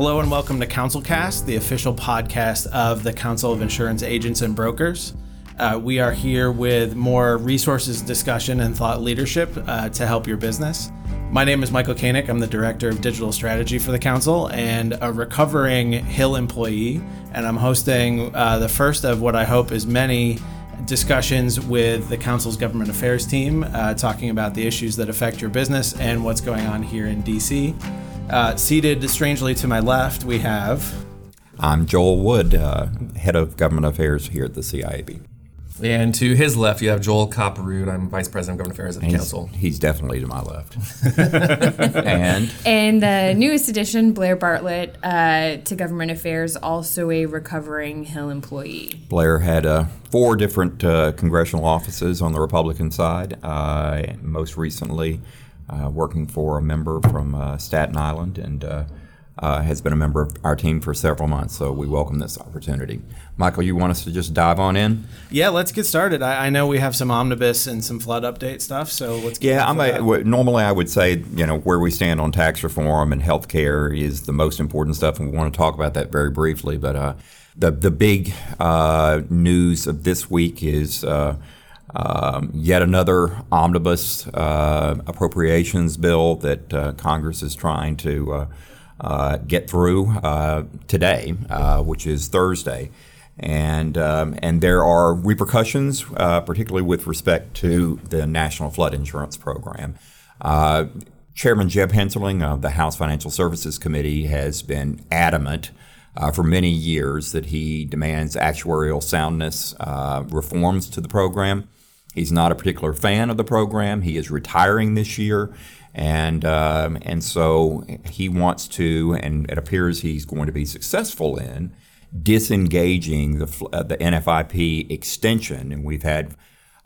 Hello and welcome to CouncilCast, the official podcast of the Council of Insurance Agents and Brokers. Uh, we are here with more resources, discussion, and thought leadership uh, to help your business. My name is Michael Koenig. I'm the Director of Digital Strategy for the Council and a recovering Hill employee. And I'm hosting uh, the first of what I hope is many discussions with the Council's Government Affairs team, uh, talking about the issues that affect your business and what's going on here in DC. Uh, seated strangely to my left, we have. I'm Joel Wood, uh, Head of Government Affairs here at the CIAB. And to his left, you have Joel Kopperud. I'm Vice President of Government Affairs at the he's, Council. He's definitely to my left. and and the newest addition, Blair Bartlett, uh, to Government Affairs, also a recovering Hill employee. Blair had uh, four different uh, congressional offices on the Republican side. Uh, most recently, working for a member from uh, Staten Island and uh, has been a member of our team for several months, so we welcome this opportunity. Michael, you want us to just dive on in? Yeah, let's get started. I, I know we have some omnibus and some flood update stuff, so let's get yeah. I'm a, normally I would say you know where we stand on tax reform and health care is the most important stuff, and we want to talk about that very briefly. But uh, the the big uh, news of this week is. Uh, um, yet another omnibus uh, appropriations bill that uh, Congress is trying to uh, uh, get through uh, today, uh, which is Thursday. And, um, and there are repercussions, uh, particularly with respect to the National Flood Insurance Program. Uh, Chairman Jeb Hensarling of the House Financial Services Committee has been adamant uh, for many years that he demands actuarial soundness reforms to the program. He's not a particular fan of the program. He is retiring this year and um, and so he wants to, and it appears he's going to be successful in disengaging the uh, the NFIP extension, and we've had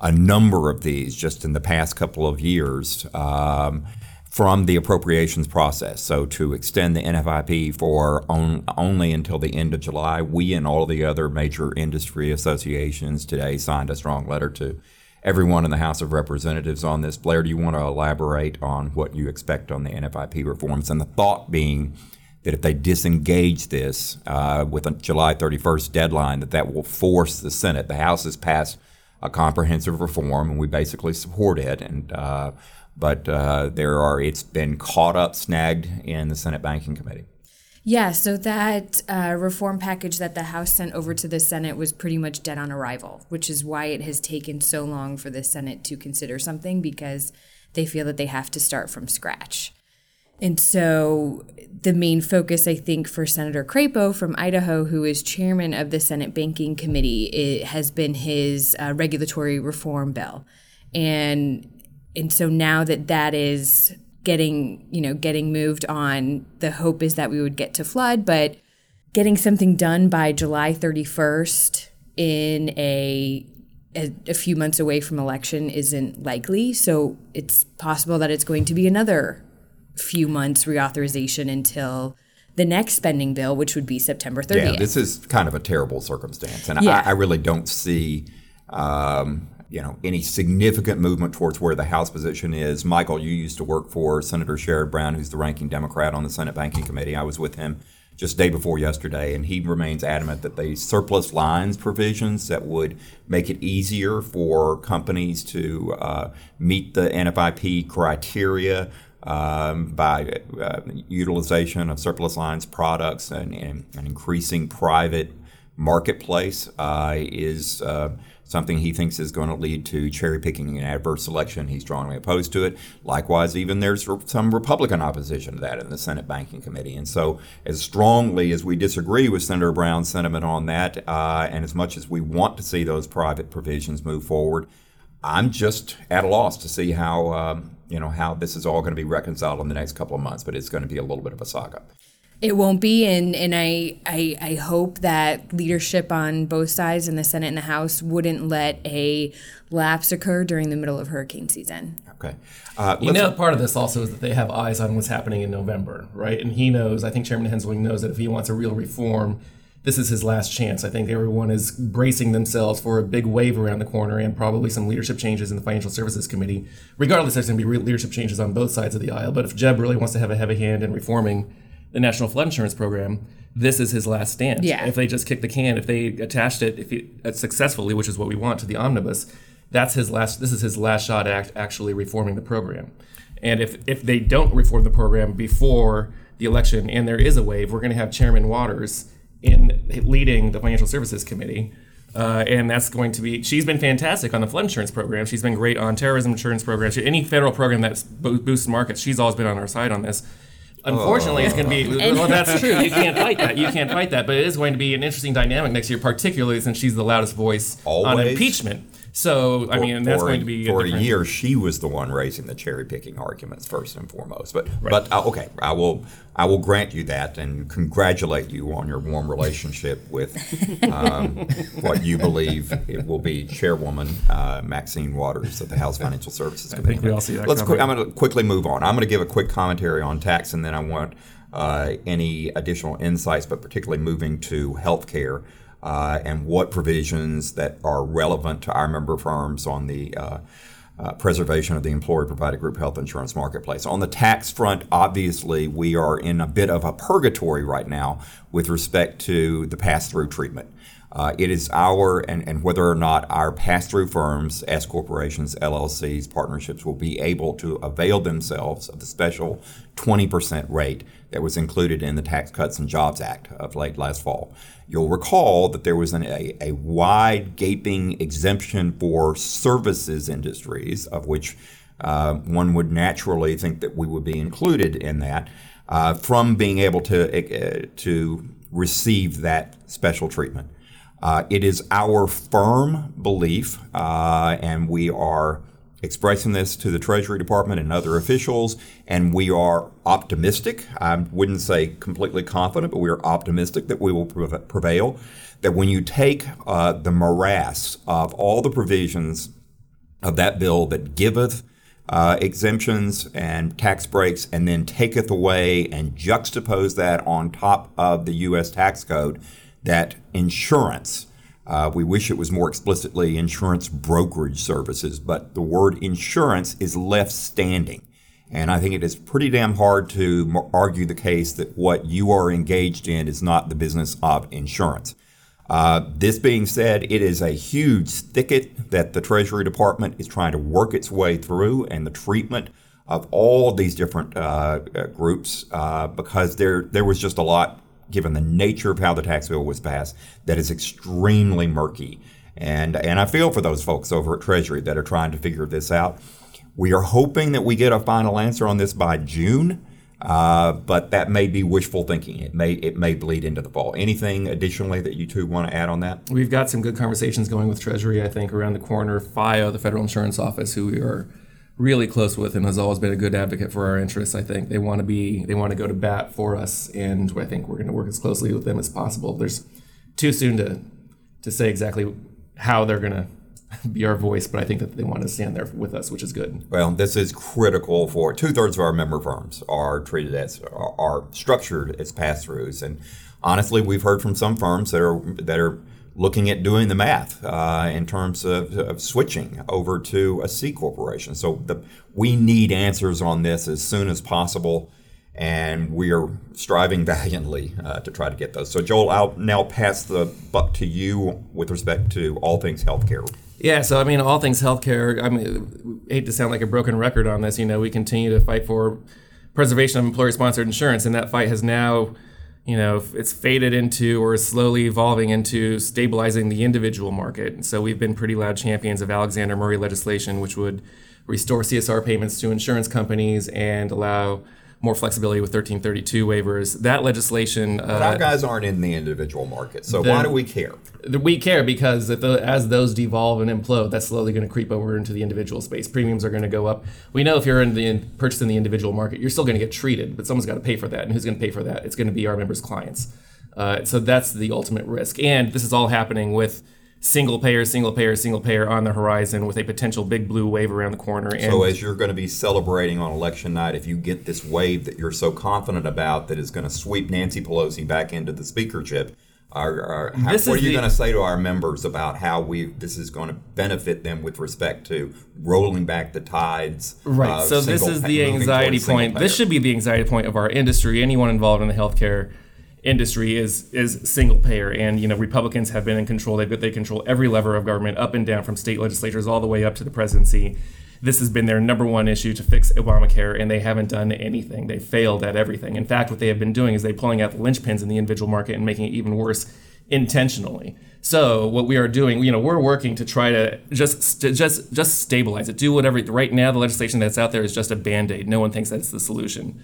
a number of these just in the past couple of years. Um, from the appropriations process. So, to extend the NFIP for on, only until the end of July, we and all the other major industry associations today signed a strong letter to everyone in the House of Representatives on this. Blair, do you want to elaborate on what you expect on the NFIP reforms? And the thought being that if they disengage this uh, with a July 31st deadline, that that will force the Senate. The House has passed a comprehensive reform, and we basically support it. And uh, but uh, there are it's been caught up, snagged in the Senate Banking Committee. Yeah, so that uh, reform package that the House sent over to the Senate was pretty much dead on arrival, which is why it has taken so long for the Senate to consider something because they feel that they have to start from scratch. And so the main focus, I think, for Senator Crapo from Idaho, who is chairman of the Senate Banking Committee, it has been his uh, regulatory reform bill. And and so now that that is getting you know getting moved on the hope is that we would get to flood but getting something done by july 31st in a, a, a few months away from election isn't likely so it's possible that it's going to be another few months reauthorization until the next spending bill which would be september 30th yeah this is kind of a terrible circumstance and yeah. I, I really don't see um, you know any significant movement towards where the House position is. Michael, you used to work for Senator Sherrod Brown, who's the ranking Democrat on the Senate Banking Committee. I was with him just day before yesterday, and he remains adamant that the surplus lines provisions that would make it easier for companies to uh, meet the NFIP criteria um, by uh, utilization of surplus lines products and, and an increasing private marketplace uh, is uh, something he thinks is going to lead to cherry picking and adverse selection. He's strongly opposed to it. Likewise, even there's some Republican opposition to that in the Senate Banking Committee. And so, as strongly as we disagree with Senator Brown's sentiment on that, uh, and as much as we want to see those private provisions move forward, I'm just at a loss to see how um, you know how this is all going to be reconciled in the next couple of months. But it's going to be a little bit of a saga. It won't be, and and I, I I hope that leadership on both sides in the Senate and the House wouldn't let a lapse occur during the middle of hurricane season. Okay. Uh, you know, part of this also is that they have eyes on what's happening in November, right? And he knows. I think Chairman Hensarling knows that if he wants a real reform, this is his last chance. I think everyone is bracing themselves for a big wave around the corner and probably some leadership changes in the Financial Services Committee. Regardless, there's going to be leadership changes on both sides of the aisle. But if Jeb really wants to have a heavy hand in reforming the National Flood Insurance Program, this is his last stand. Yeah. If they just kick the can, if they attached it, if he, uh, successfully, which is what we want to the omnibus, that's his last. This is his last shot at actually reforming the program. And if if they don't reform the program before the election, and there is a wave, we're going to have Chairman Waters in leading the Financial Services Committee. Uh, and that's going to be. She's been fantastic on the flood insurance program. She's been great on terrorism insurance programs. Any federal program that boosts markets, she's always been on our side on this. Unfortunately, it's going to be. Oh. Well, that's true. You can't fight that. You can't fight that. But it is going to be an interesting dynamic next year, particularly since she's the loudest voice on impeachment. So, I mean, that's for, going to be for a different- year. She was the one raising the cherry picking arguments first and foremost. But but uh, okay, I will I will grant you that and congratulate you on your warm relationship with um, what you believe it will be Chairwoman uh, Maxine Waters of the House Financial Services Committee. we all see that Let's coming. I'm going to quickly move on. I'm going to give a quick commentary on tax, and then I want uh, any additional insights, but particularly moving to healthcare uh, and what provisions that are relevant to our member firms on the uh, uh, preservation of the employer provided group health insurance marketplace. On the tax front, obviously, we are in a bit of a purgatory right now with respect to the pass through treatment. Uh, it is our, and, and whether or not our pass through firms, S corporations, LLCs, partnerships will be able to avail themselves of the special 20% rate that was included in the Tax Cuts and Jobs Act of late last fall. You'll recall that there was an, a, a wide gaping exemption for services industries, of which uh, one would naturally think that we would be included in that, uh, from being able to, uh, to receive that special treatment. Uh, it is our firm belief, uh, and we are expressing this to the Treasury Department and other officials, and we are optimistic. I wouldn't say completely confident, but we are optimistic that we will prevail. That when you take uh, the morass of all the provisions of that bill that giveth uh, exemptions and tax breaks and then taketh away and juxtapose that on top of the U.S. tax code, that insurance, uh, we wish it was more explicitly insurance brokerage services, but the word insurance is left standing. And I think it is pretty damn hard to argue the case that what you are engaged in is not the business of insurance. Uh, this being said, it is a huge thicket that the Treasury Department is trying to work its way through, and the treatment of all these different uh, uh, groups, uh, because there there was just a lot, given the nature of how the tax bill was passed, that is extremely murky. And and I feel for those folks over at Treasury that are trying to figure this out. We are hoping that we get a final answer on this by June. Uh, but that may be wishful thinking. It may it may bleed into the fall. Anything additionally that you two want to add on that? We've got some good conversations going with Treasury, I think, around the corner. FIO, the Federal Insurance Office, who we are really close with and has always been a good advocate for our interests. I think they want to be they want to go to bat for us, and I think we're going to work as closely with them as possible. There's too soon to to say exactly how they're going to be our voice, but I think that they want to stand there with us, which is good. Well, this is critical for two thirds of our member firms are treated as are, structured as pass throughs, and honestly, we've heard from some firms that are that are looking at doing the math uh, in terms of, of switching over to a C corporation. So the, we need answers on this as soon as possible, and we are striving valiantly uh, to try to get those. So, Joel, I'll now pass the buck to you with respect to all things healthcare. Yeah, so I mean, all things healthcare. I mean, I hate to sound like a broken record on this. You know, we continue to fight for preservation of employer-sponsored insurance, and that fight has now, you know, it's faded into or is slowly evolving into stabilizing the individual market. So we've been pretty loud champions of Alexander Murray legislation, which would restore CSR payments to insurance companies and allow more flexibility with 1332 waivers. That legislation. But our Uh, guys aren't in the individual market, so Then- why do we care? we care because if the, as those devolve and implode, that's slowly going to creep over into the individual space. Premiums are going to go up. We know if you're in the in, purchasing the individual market, you're still going to get treated, but someone's got to pay for that, and who's going to pay for that? It's going to be our members' clients. Uh, so that's the ultimate risk, and this is all happening with single payer, single payer, single payer on the horizon, with a potential big blue wave around the corner. And So as you're going to be celebrating on election night, if you get this wave that you're so confident about that is going to sweep Nancy Pelosi back into the speakership, Our, our, how, what are you the- going to say to our members about how we this is going to benefit them with respect to rolling back the tides? Right. of so this is the anxiety point. This should be the anxiety point of our industry. Anyone involved in the healthcare industry is is single payer, and you know Republicans have been in control. They they control every lever of government, up and down, from state legislatures all the way up to the presidency. This has been their number one issue to fix Obamacare, and they haven't done anything. They failed at everything. In fact, what they have been doing is they pulling out the linchpins in the individual market and making it even worse intentionally. So what we are doing, you know, we're working to try to just st- just just stabilize it. Do whatever. Right now, the legislation that's out there is just a band aid. No one thinks that's the solution,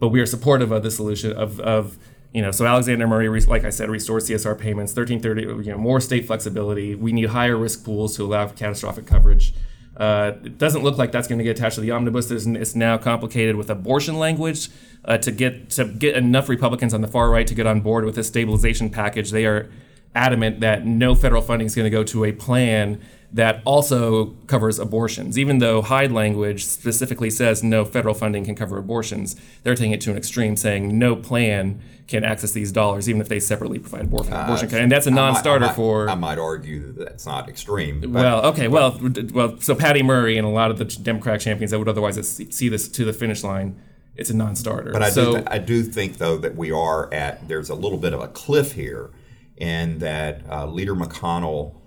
but we are supportive of the solution of of you know. So Alexander Murray, like I said, restores CSR payments, thirteen thirty. You know, more state flexibility. We need higher risk pools to allow catastrophic coverage. Uh, it doesn't look like that's going to get attached to the omnibus. It's, it's now complicated with abortion language uh, to get to get enough Republicans on the far right to get on board with this stabilization package. They are adamant that no federal funding is going to go to a plan that also covers abortions. Even though Hyde language specifically says no federal funding can cover abortions, they're taking it to an extreme, saying no plan can access these dollars, even if they separately provide abortion, abortion. And that's a non-starter I might, for. I might argue that that's not extreme. But Well, okay, well, well, so Patty Murray and a lot of the Democratic champions that would otherwise see this to the finish line, it's a non-starter. But I, so, do, I do think, though, that we are at, there's a little bit of a cliff here, and that uh, Leader McConnell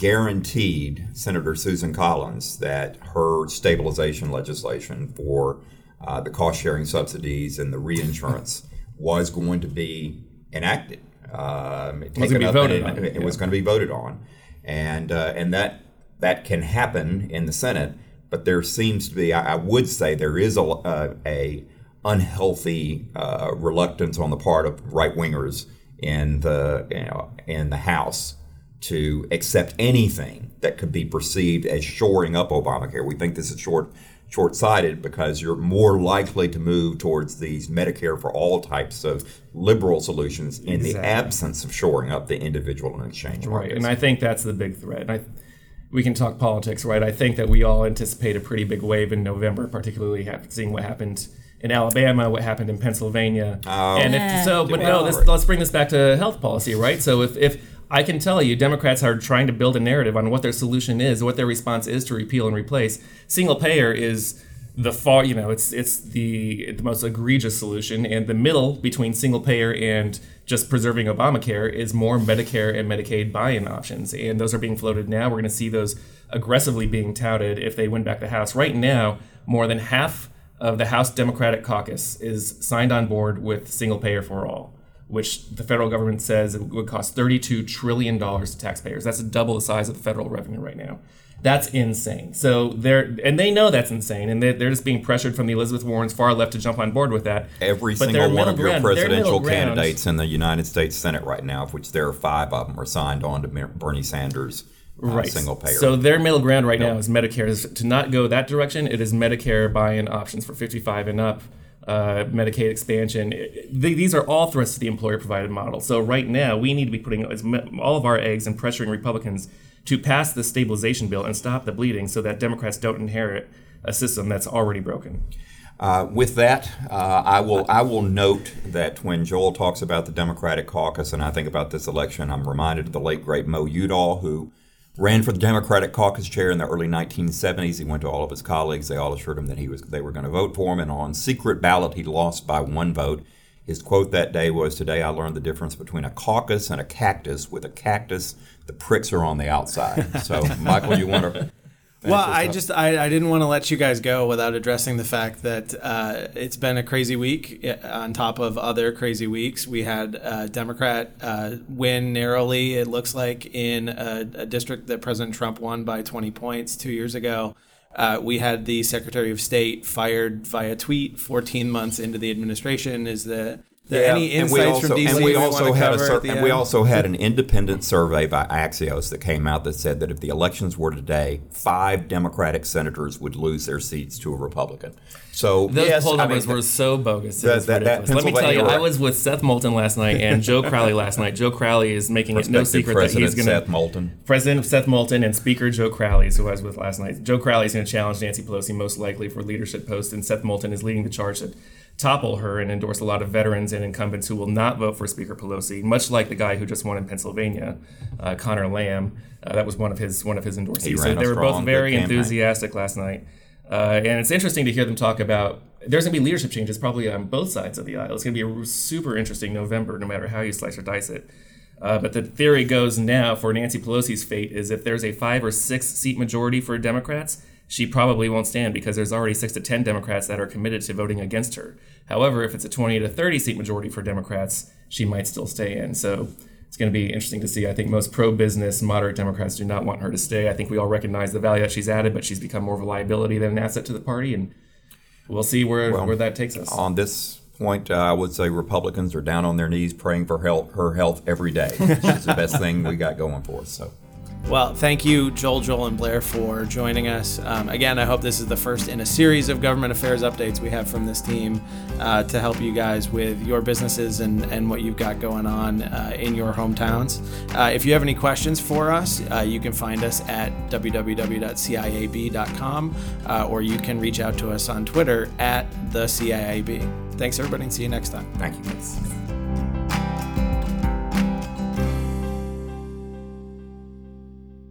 guaranteed Senator Susan Collins that her stabilization legislation for uh, the cost sharing subsidies and the reinsurance was going to be enacted. Um, gonna be voted and on, it, it was going to be voted on, and uh, and that that can happen in the Senate. But there seems to be, I, I would say, there is a, uh, a unhealthy uh, reluctance on the part of right wingers in the you know, in the House to accept anything that could be perceived as shoring up Obamacare. We think this is short short-sighted because you're more likely to move towards these Medicare for all types of liberal solutions in the absence of shoring up the individual and exchange right, and I think that's the big threat. And I, we can talk politics, right? I think that we all anticipate a pretty big wave in November, particularly seeing what happened in Alabama, what happened in Pennsylvania, oh. and if so. But no, this, let's bring this back to health policy, right? So if if I can tell you, Democrats are trying to build a narrative on what their solution is, what their response is to repeal and replace. Single payer is the far, you know, it's it's the the most egregious solution, and the middle between single payer and just preserving Obamacare is more Medicare and Medicaid buy-in options, and those are being floated now. We're going to see those aggressively being touted if they win back the House. Right now, more than half of the House Democratic caucus is signed on board with single payer for all which the federal government says it would cost $32 trillion to taxpayers. That's double the size of the federal revenue right now. That's insane. So they're, and they know that's insane, and they, they're just being pressured from the Elizabeth Warren's far left to jump on board with that. Every But single one of your ground- presidential ground- candidates in the United States Senate right now, of which there are five of them, are signed on to Bernie Sanders' uh, Right. single payer. So their middle ground right now is Medicare. Is to not go that direction. It is Medicare buy-in options for 55 and up, uh, Medicaid expansion. It- these are all threats to the employer-provided model. So right now, we need to be putting all of our eggs and pressuring Republicans to pass the stabilization bill and stop the bleeding, so that Democrats don't inherit a system that's already broken. Uh, with that, uh, I will I will note that when Joel talks about the Democratic caucus, and I think about this election, I'm reminded of the late great Mo Udall, who ran for the Democratic caucus chair in the early 1970s. He went to all of his colleagues; they all assured him that he was they were going to vote for him, and on secret ballot, he lost by one vote. His quote that day was, "Today I learned the difference between a caucus and a cactus. With a cactus, the pricks are on the outside." So, Michael, you want to? Well, I just I, I didn't want to let you guys go without addressing the fact that uh, it's been a crazy week uh, on top of other crazy weeks. We had a Democrat uh, win narrowly. It looks like in a, a district that President Trump won by 20 points two years ago. Uh, we had the Secretary of State fired via tweet 14 months into the administration. Is the there any insights and we also, from DC and we wanna also had a cover sur- and we also had an independent survey by Axios that came out that said that if the elections were today, five Democratic senators would lose their seats to a Republican. So Those yes, poll I mean, numbers were so bogus. It that- that- that. Let me tell you, I was with Seth Moulton last night and Joe Crowley last night. Joe Crowley is making it no Prospective secret that he's going to Seth Moulton. President Seth Moulton and Speaker Joe Crowley, who I was with last night. Joe Crowley is going to challenge Nancy Pelosi most likely for leadership post, and Seth Moulton is leading the charge that topple her and endorse a lot of veterans and incumbents who will not vote for Speaker Pelosi, much like the guy who just won in Pennsylvania, uh, Conor Lamb. Uh, that was one of his one of his endorsees. So they were both very enthusiastic last night, uh, and it's interesting to hear them talk about. There's going to be leadership changes probably on both sides of the aisle. It's going to be a super interesting November, no matter how you slice or dice it. Uh, but the theory goes now for Nancy Pelosi's fate is if there's a five or six seat majority for Democrats, she probably won't stand because there's already six to 10 Democrats that are committed to voting against her. However, if it's a 20 to 30 seat majority for Democrats, she might still stay in. So it's going to be interesting to see. I think most pro business, moderate Democrats do not want her to stay. I think we all recognize the value that she's added, but she's become more of a liability than an asset to the party. And we'll see where, where that takes us. On this point, uh, I would say Republicans are down on their knees praying for health, her health every day. She's the best thing we got going for us. So. Well, thank you, Joel, Joel, and Blair, for joining us. Um, again, I hope this is the first in a series of government affairs updates we have from this team uh, to help you guys with your businesses and, and what you've got going on uh, in your hometowns. Uh, if you have any questions for us, uh, you can find us at www.ciab.com uh, or you can reach out to us on Twitter at the CIAB. Thanks, everybody, and see you next time. Thank you.